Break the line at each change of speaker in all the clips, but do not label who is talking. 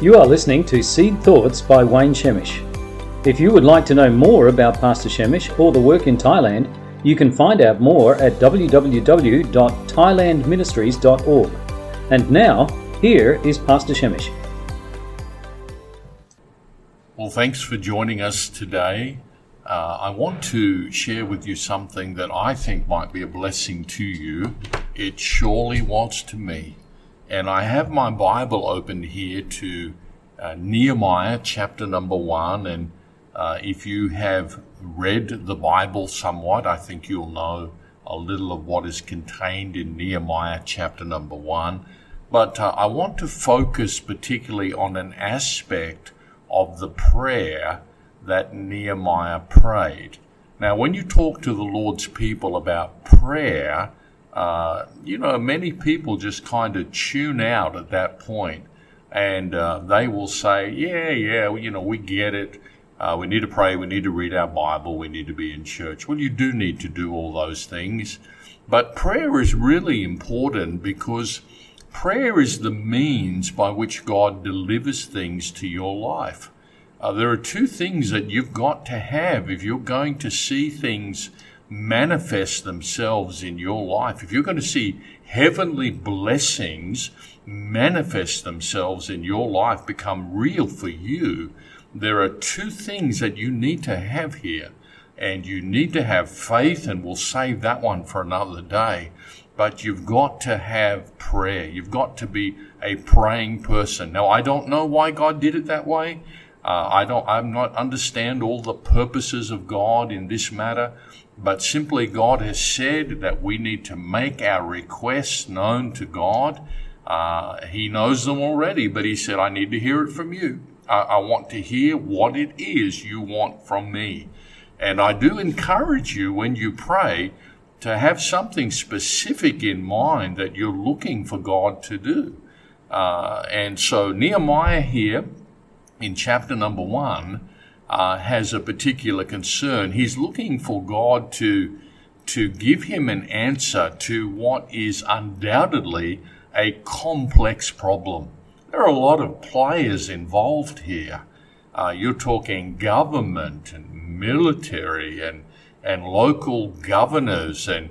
You are listening to Seed Thoughts by Wayne Shemish. If you would like to know more about Pastor Shemish or the work in Thailand, you can find out more at www.thailandministries.org. And now, here is Pastor Shemish.
Well, thanks for joining us today. Uh, I want to share with you something that I think might be a blessing to you. It surely was to me. And I have my Bible open here to uh, Nehemiah chapter number one. And uh, if you have read the Bible somewhat, I think you'll know a little of what is contained in Nehemiah chapter number one. But uh, I want to focus particularly on an aspect of the prayer that Nehemiah prayed. Now, when you talk to the Lord's people about prayer, uh, you know, many people just kind of tune out at that point and uh, they will say, yeah, yeah, you know, we get it. Uh, we need to pray. We need to read our Bible. We need to be in church. Well, you do need to do all those things. But prayer is really important because prayer is the means by which God delivers things to your life. Uh, there are two things that you've got to have if you're going to see things manifest themselves in your life, if you're going to see heavenly blessings manifest themselves in your life, become real for you, there are two things that you need to have here. And you need to have faith, and we'll save that one for another day. But you've got to have prayer. You've got to be a praying person. Now, I don't know why God did it that way. Uh, I don't, I'm not understand all the purposes of God in this matter, but simply God has said that we need to make our requests known to God. Uh, he knows them already, but He said, I need to hear it from you. I, I want to hear what it is you want from me. And I do encourage you when you pray to have something specific in mind that you're looking for God to do. Uh, and so Nehemiah here in chapter number one uh, has a particular concern. He's looking for God to to give him an answer to what is undoubtedly a complex problem. There are a lot of players involved here. Uh, you're talking government and military and and local governors and,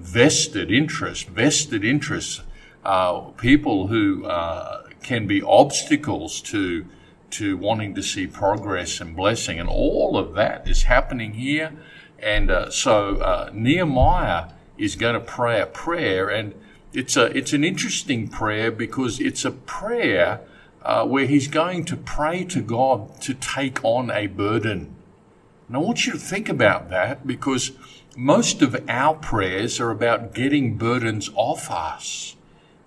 vested interests, vested interests, uh, people who uh, can be obstacles to to wanting to see progress and blessing. And all of that is happening here. And uh, so uh, Nehemiah is going to pray a prayer. And it's, a, it's an interesting prayer because it's a prayer uh, where he's going to pray to God to take on a burden. And I want you to think about that because most of our prayers are about getting burdens off us.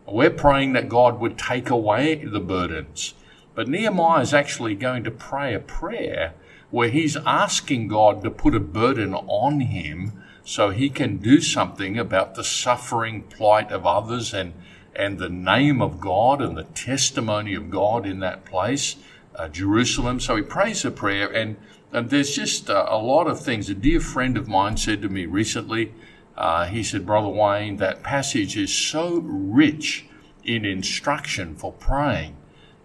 We're praying that God would take away the burdens. But Nehemiah is actually going to pray a prayer where he's asking God to put a burden on him so he can do something about the suffering plight of others and, and the name of God and the testimony of God in that place, uh, Jerusalem. So he prays a prayer, and, and there's just a lot of things. A dear friend of mine said to me recently, uh, he said, Brother Wayne, that passage is so rich in instruction for praying.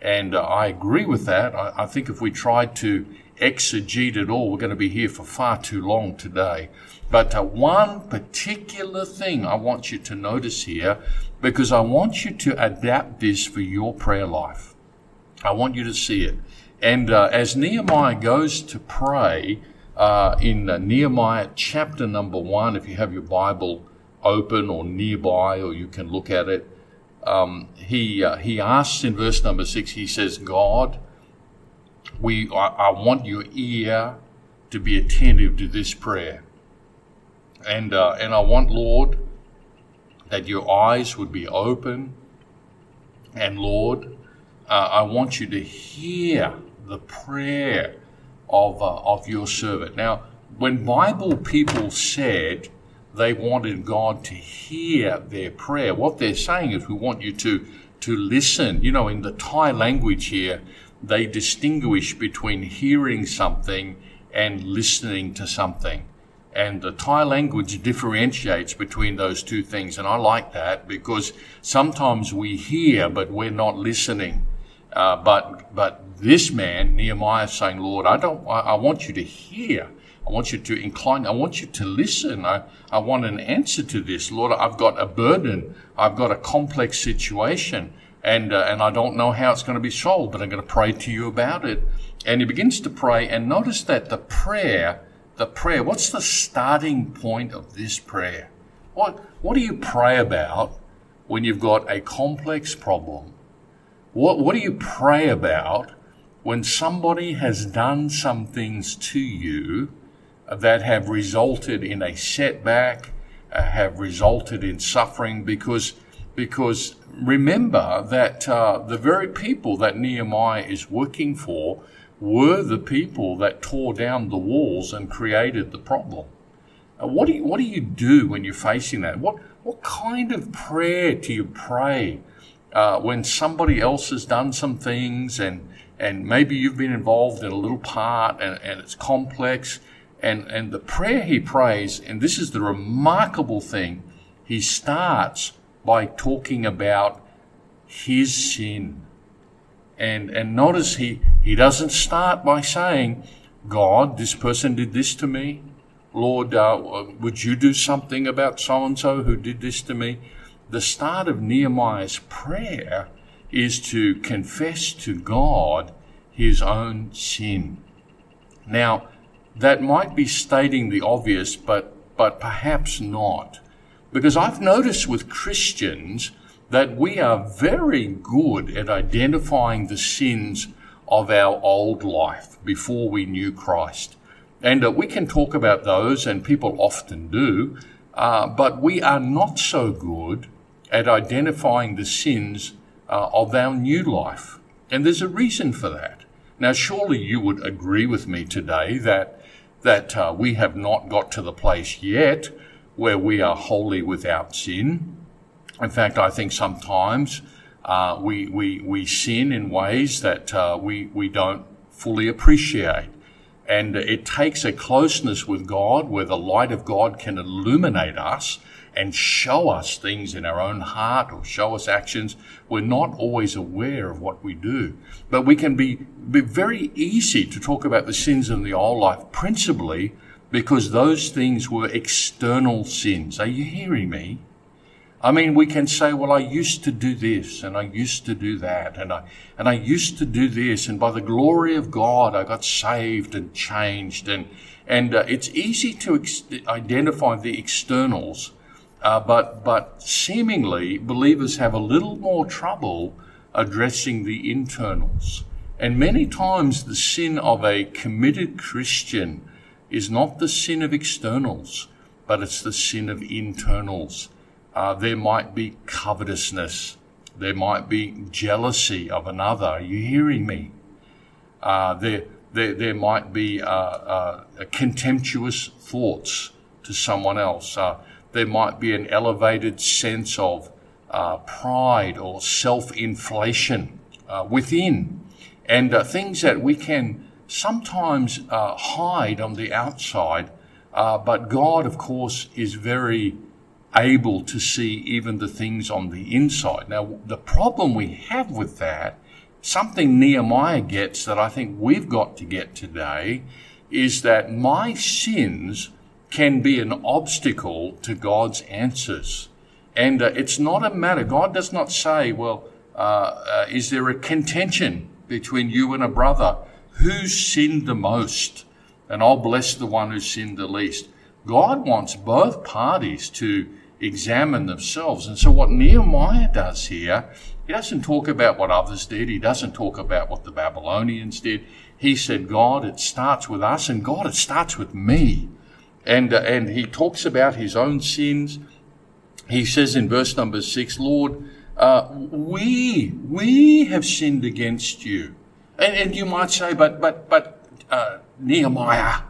And uh, I agree with that. I, I, think if we tried to exegete it all, we're going to be here for far too long today. But uh, one particular thing I want you to notice here, because I want you to adapt this for your prayer life. I want you to see it. And uh, as Nehemiah goes to pray uh, in uh, Nehemiah chapter number one, if you have your Bible open or nearby, or you can look at it, um, he uh, he asks in verse number six. He says, "God, we I, I, want your ear to be attentive to this prayer, and uh, and I want Lord that your eyes would be open, and Lord, uh, I want you to hear the prayer of uh, of your servant." Now, when Bible people said they wanted God to hear their prayer. What they're saying is, we want you to, to listen. You know, in the Thai language here, they distinguish between hearing something and listening to something. And the Thai language differentiates between those two things. And I like that because sometimes we hear, but we're not listening. Uh, but but this man Nehemiah is saying, Lord, I don't. I, I, want you to hear. I want you to incline. I want you to listen. I, I want an answer to this, Lord. I've got a burden. I've got a complex situation, and uh, and I don't know how it's going to be solved. But I'm going to pray to you about it. And he begins to pray, and notice that the prayer, the prayer. What's the starting point of this prayer? What what do you pray about when you've got a complex problem? What, what do you pray about when somebody has done some things to you that have resulted in a setback, uh, have resulted in suffering? Because, because remember that uh, the very people that Nehemiah is working for were the people that tore down the walls and created the problem. Uh, what do you, what do you do when you're facing that? What what kind of prayer do you pray uh, when somebody else has done some things and and maybe you've been involved in a little part and, and it's complex and and the prayer he prays and this is the remarkable thing he starts by talking about his sin and and notice he he doesn't start by saying god this person did this to me Lord, uh, would you do something about so and so who did this to me? The start of Nehemiah's prayer is to confess to God his own sin. Now, that might be stating the obvious, but, but perhaps not. Because I've noticed with Christians that we are very good at identifying the sins of our old life before we knew Christ. And uh, we can talk about those, and people often do, uh, but we are not so good at identifying the sins uh, of our new life. And there's a reason for that. Now, surely you would agree with me today that, that uh, we have not got to the place yet where we are wholly without sin. In fact, I think sometimes uh, we, we, we sin in ways that uh, we, we don't fully appreciate. And it takes a closeness with God where the light of God can illuminate us and show us things in our own heart or show us actions. We're not always aware of what we do. But we can be, be very easy to talk about the sins in the old life, principally because those things were external sins. Are you hearing me? I mean, we can say, well, I used to do this and I used to do that and I, and I used to do this and by the glory of God, I got saved and changed and, and uh, it's easy to ex- identify the externals, uh, but, but seemingly believers have a little more trouble addressing the internals. And many times the sin of a committed Christian is not the sin of externals, but it's the sin of internals. Uh, there might be covetousness. There might be jealousy of another. Are you hearing me? Uh, there, there, there might be uh, uh contemptuous thoughts to someone else. Uh, there might be an elevated sense of uh, pride or self-inflation within, and things that we can sometimes hide on the outside. but God, of course, is very able to see even the things on the inside. Now, the problem we have with that, something Nehemiah gets that I think we've got to get today, is that my sins can be an obstacle to God's answers. And uh, it's not a matter, God does not say, well, uh, uh, is there a contention between you and a brother? Who sinned the most? And I'll bless the one who sinned the least. God wants both parties to examine themselves. And so what Nehemiah does here, he doesn't talk about what others did. He doesn't talk about what the Babylonians did. He said, God, it starts with us, and God, it starts with me. And, uh, and he talks about his own sins. He says in verse number six, Lord, uh, we, we have sinned against you. And, and you might say, but, but, but, uh, Nehemiah,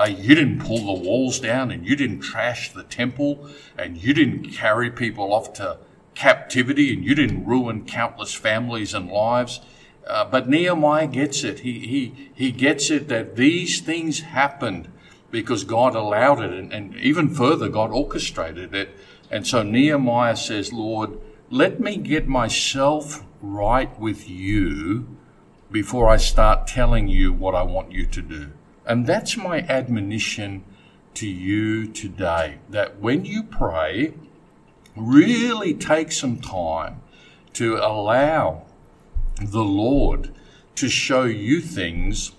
uh, you didn't pull the walls down and you didn't trash the temple and you didn't carry people off to captivity and you didn't ruin countless families and lives. Uh, but Nehemiah gets it. He, he, he gets it that these things happened because God allowed it. And, and even further, God orchestrated it. And so Nehemiah says, Lord, let me get myself right with you before I start telling you what I want you to do. And that's my admonition to you today that when you pray, really take some time to allow the Lord to show you things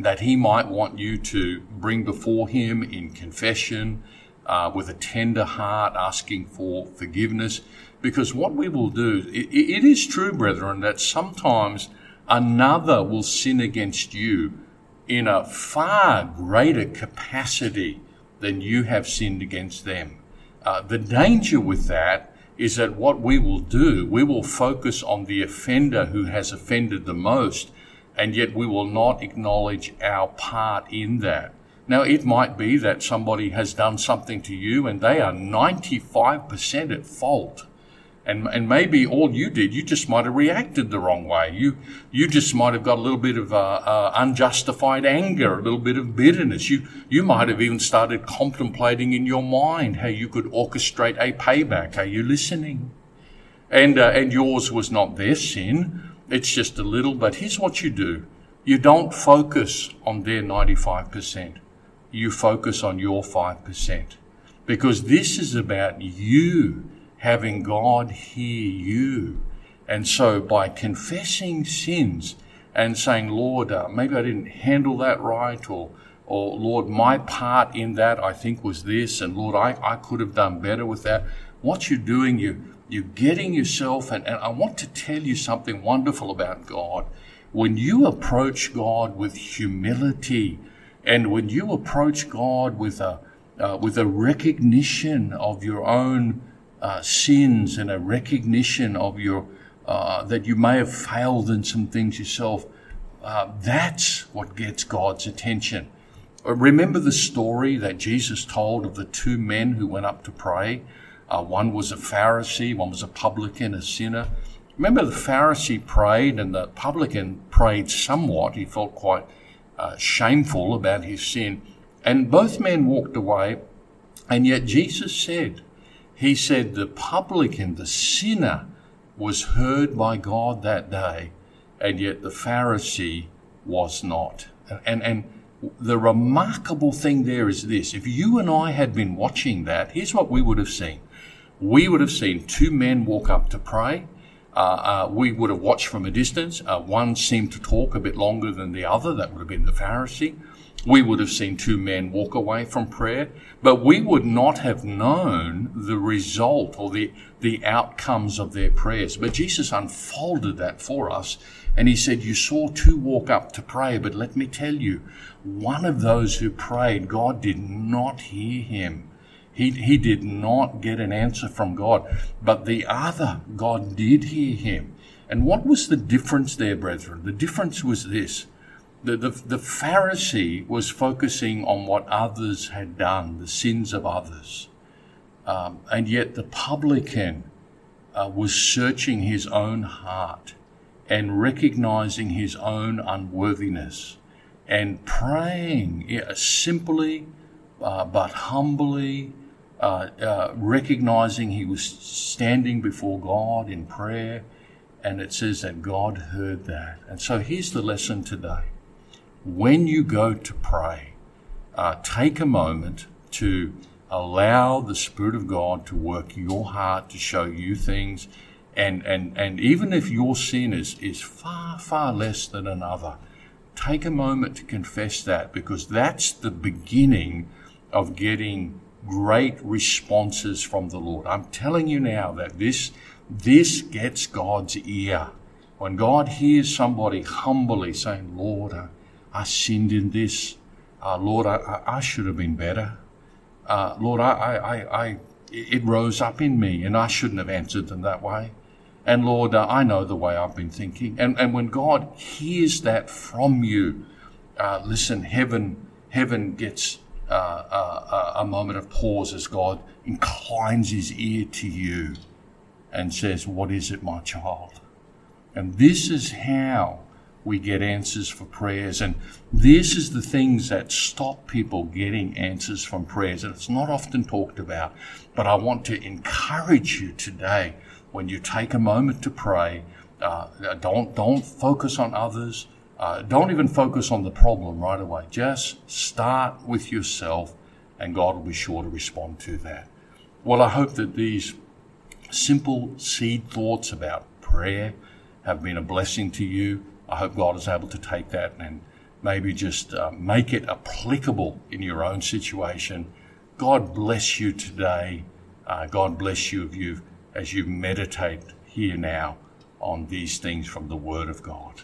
that He might want you to bring before Him in confession, uh, with a tender heart, asking for forgiveness. Because what we will do, it, it is true, brethren, that sometimes another will sin against you in a far greater capacity than you have sinned against them. Uh, the danger with that is that what we will do, we will focus on the offender who has offended the most, and yet we will not acknowledge our part in that. Now, it might be that somebody has done something to you and they are 95% at fault and and maybe all you did, you just might have reacted the wrong way. You you just might have got a little bit of uh, uh, unjustified anger, a little bit of bitterness. You you might have even started contemplating in your mind how you could orchestrate a payback. Are you listening? And uh, and yours was not their sin. It's just a little. But here's what you do: you don't focus on their ninety five percent. You focus on your five percent, because this is about you having God hear you. And so by confessing sins and saying, Lord, uh, maybe I didn't handle that right, or, or Lord, my part in that I think was this, and Lord, I, I could have done better with that. What you're doing, you, you're getting yourself, and, and I want to tell you something wonderful about God. When you approach God with humility, and when you approach God with a uh, with a recognition of your own uh, sins and a recognition of your uh, that you may have failed in some things yourself. Uh, that's what gets God's attention. Uh, remember the story that Jesus told of the two men who went up to pray. Uh, one was a Pharisee, one was a publican, a sinner. Remember, the Pharisee prayed, and the publican prayed somewhat. He felt quite uh, shameful about his sin, and both men walked away. And yet Jesus said, he said the publican, the sinner, was heard by God that day, and yet the Pharisee was not. And, and the remarkable thing there is this if you and I had been watching that, here's what we would have seen. We would have seen two men walk up to pray. Uh, uh, we would have watched from a distance. Uh, one seemed to talk a bit longer than the other. That would have been the Pharisee we would have seen two men walk away from prayer, but we would not have known the result or the, the outcomes of their prayers. But Jesus unfolded that for us, and he said, You saw two walk up to pray, but let me tell you, one of those who prayed, God did not hear him. He, he did not get an answer from God, but the other, God did hear him. And what was the difference there, brethren? The difference was this the, the, the Pharisee was focusing on what others had done, the sins of others. Um, and yet the publican uh, was searching his own heart and recognizing his own unworthiness and praying yeah, simply uh, but humbly, uh, uh recognizing he was standing before God in prayer. And it says that God heard that. And so here's the lesson today when you go to pray, uh, take a moment to allow the Spirit of God to work your heart to show you things. And, and, and even if your sin is, is far, far less than another, take a moment to confess that because that's the beginning of getting great responses from the Lord. I'm telling you now that this, this gets God's ear. When God hears somebody humbly saying, Lord, I sinned in this. Uh, Lord, I, I, should have been better. Uh, Lord, I, I, I, it rose up in me and I shouldn't have answered them that way. And Lord, uh, I know the way I've been thinking. And, and when God hears that from you, uh, listen, heaven, heaven gets uh, uh, a moment of pause as God inclines his ear to you and says, What is it, my child? And this is how we get answers for prayers. And this is the things that stop people getting answers from prayers. And it's not often talked about, but I want to encourage you today when you take a moment to pray Uh, don't don't focus on others. Uh, don't even focus on the problem right away. Just start with yourself, and God will be sure to respond to that. Well, I hope that these simple seed thoughts about prayer have been a blessing to you. I hope God is able to take that and maybe just uh, make it applicable in your own situation. God bless you today. Uh, God bless you, you as you meditate here now on these things from the Word of God.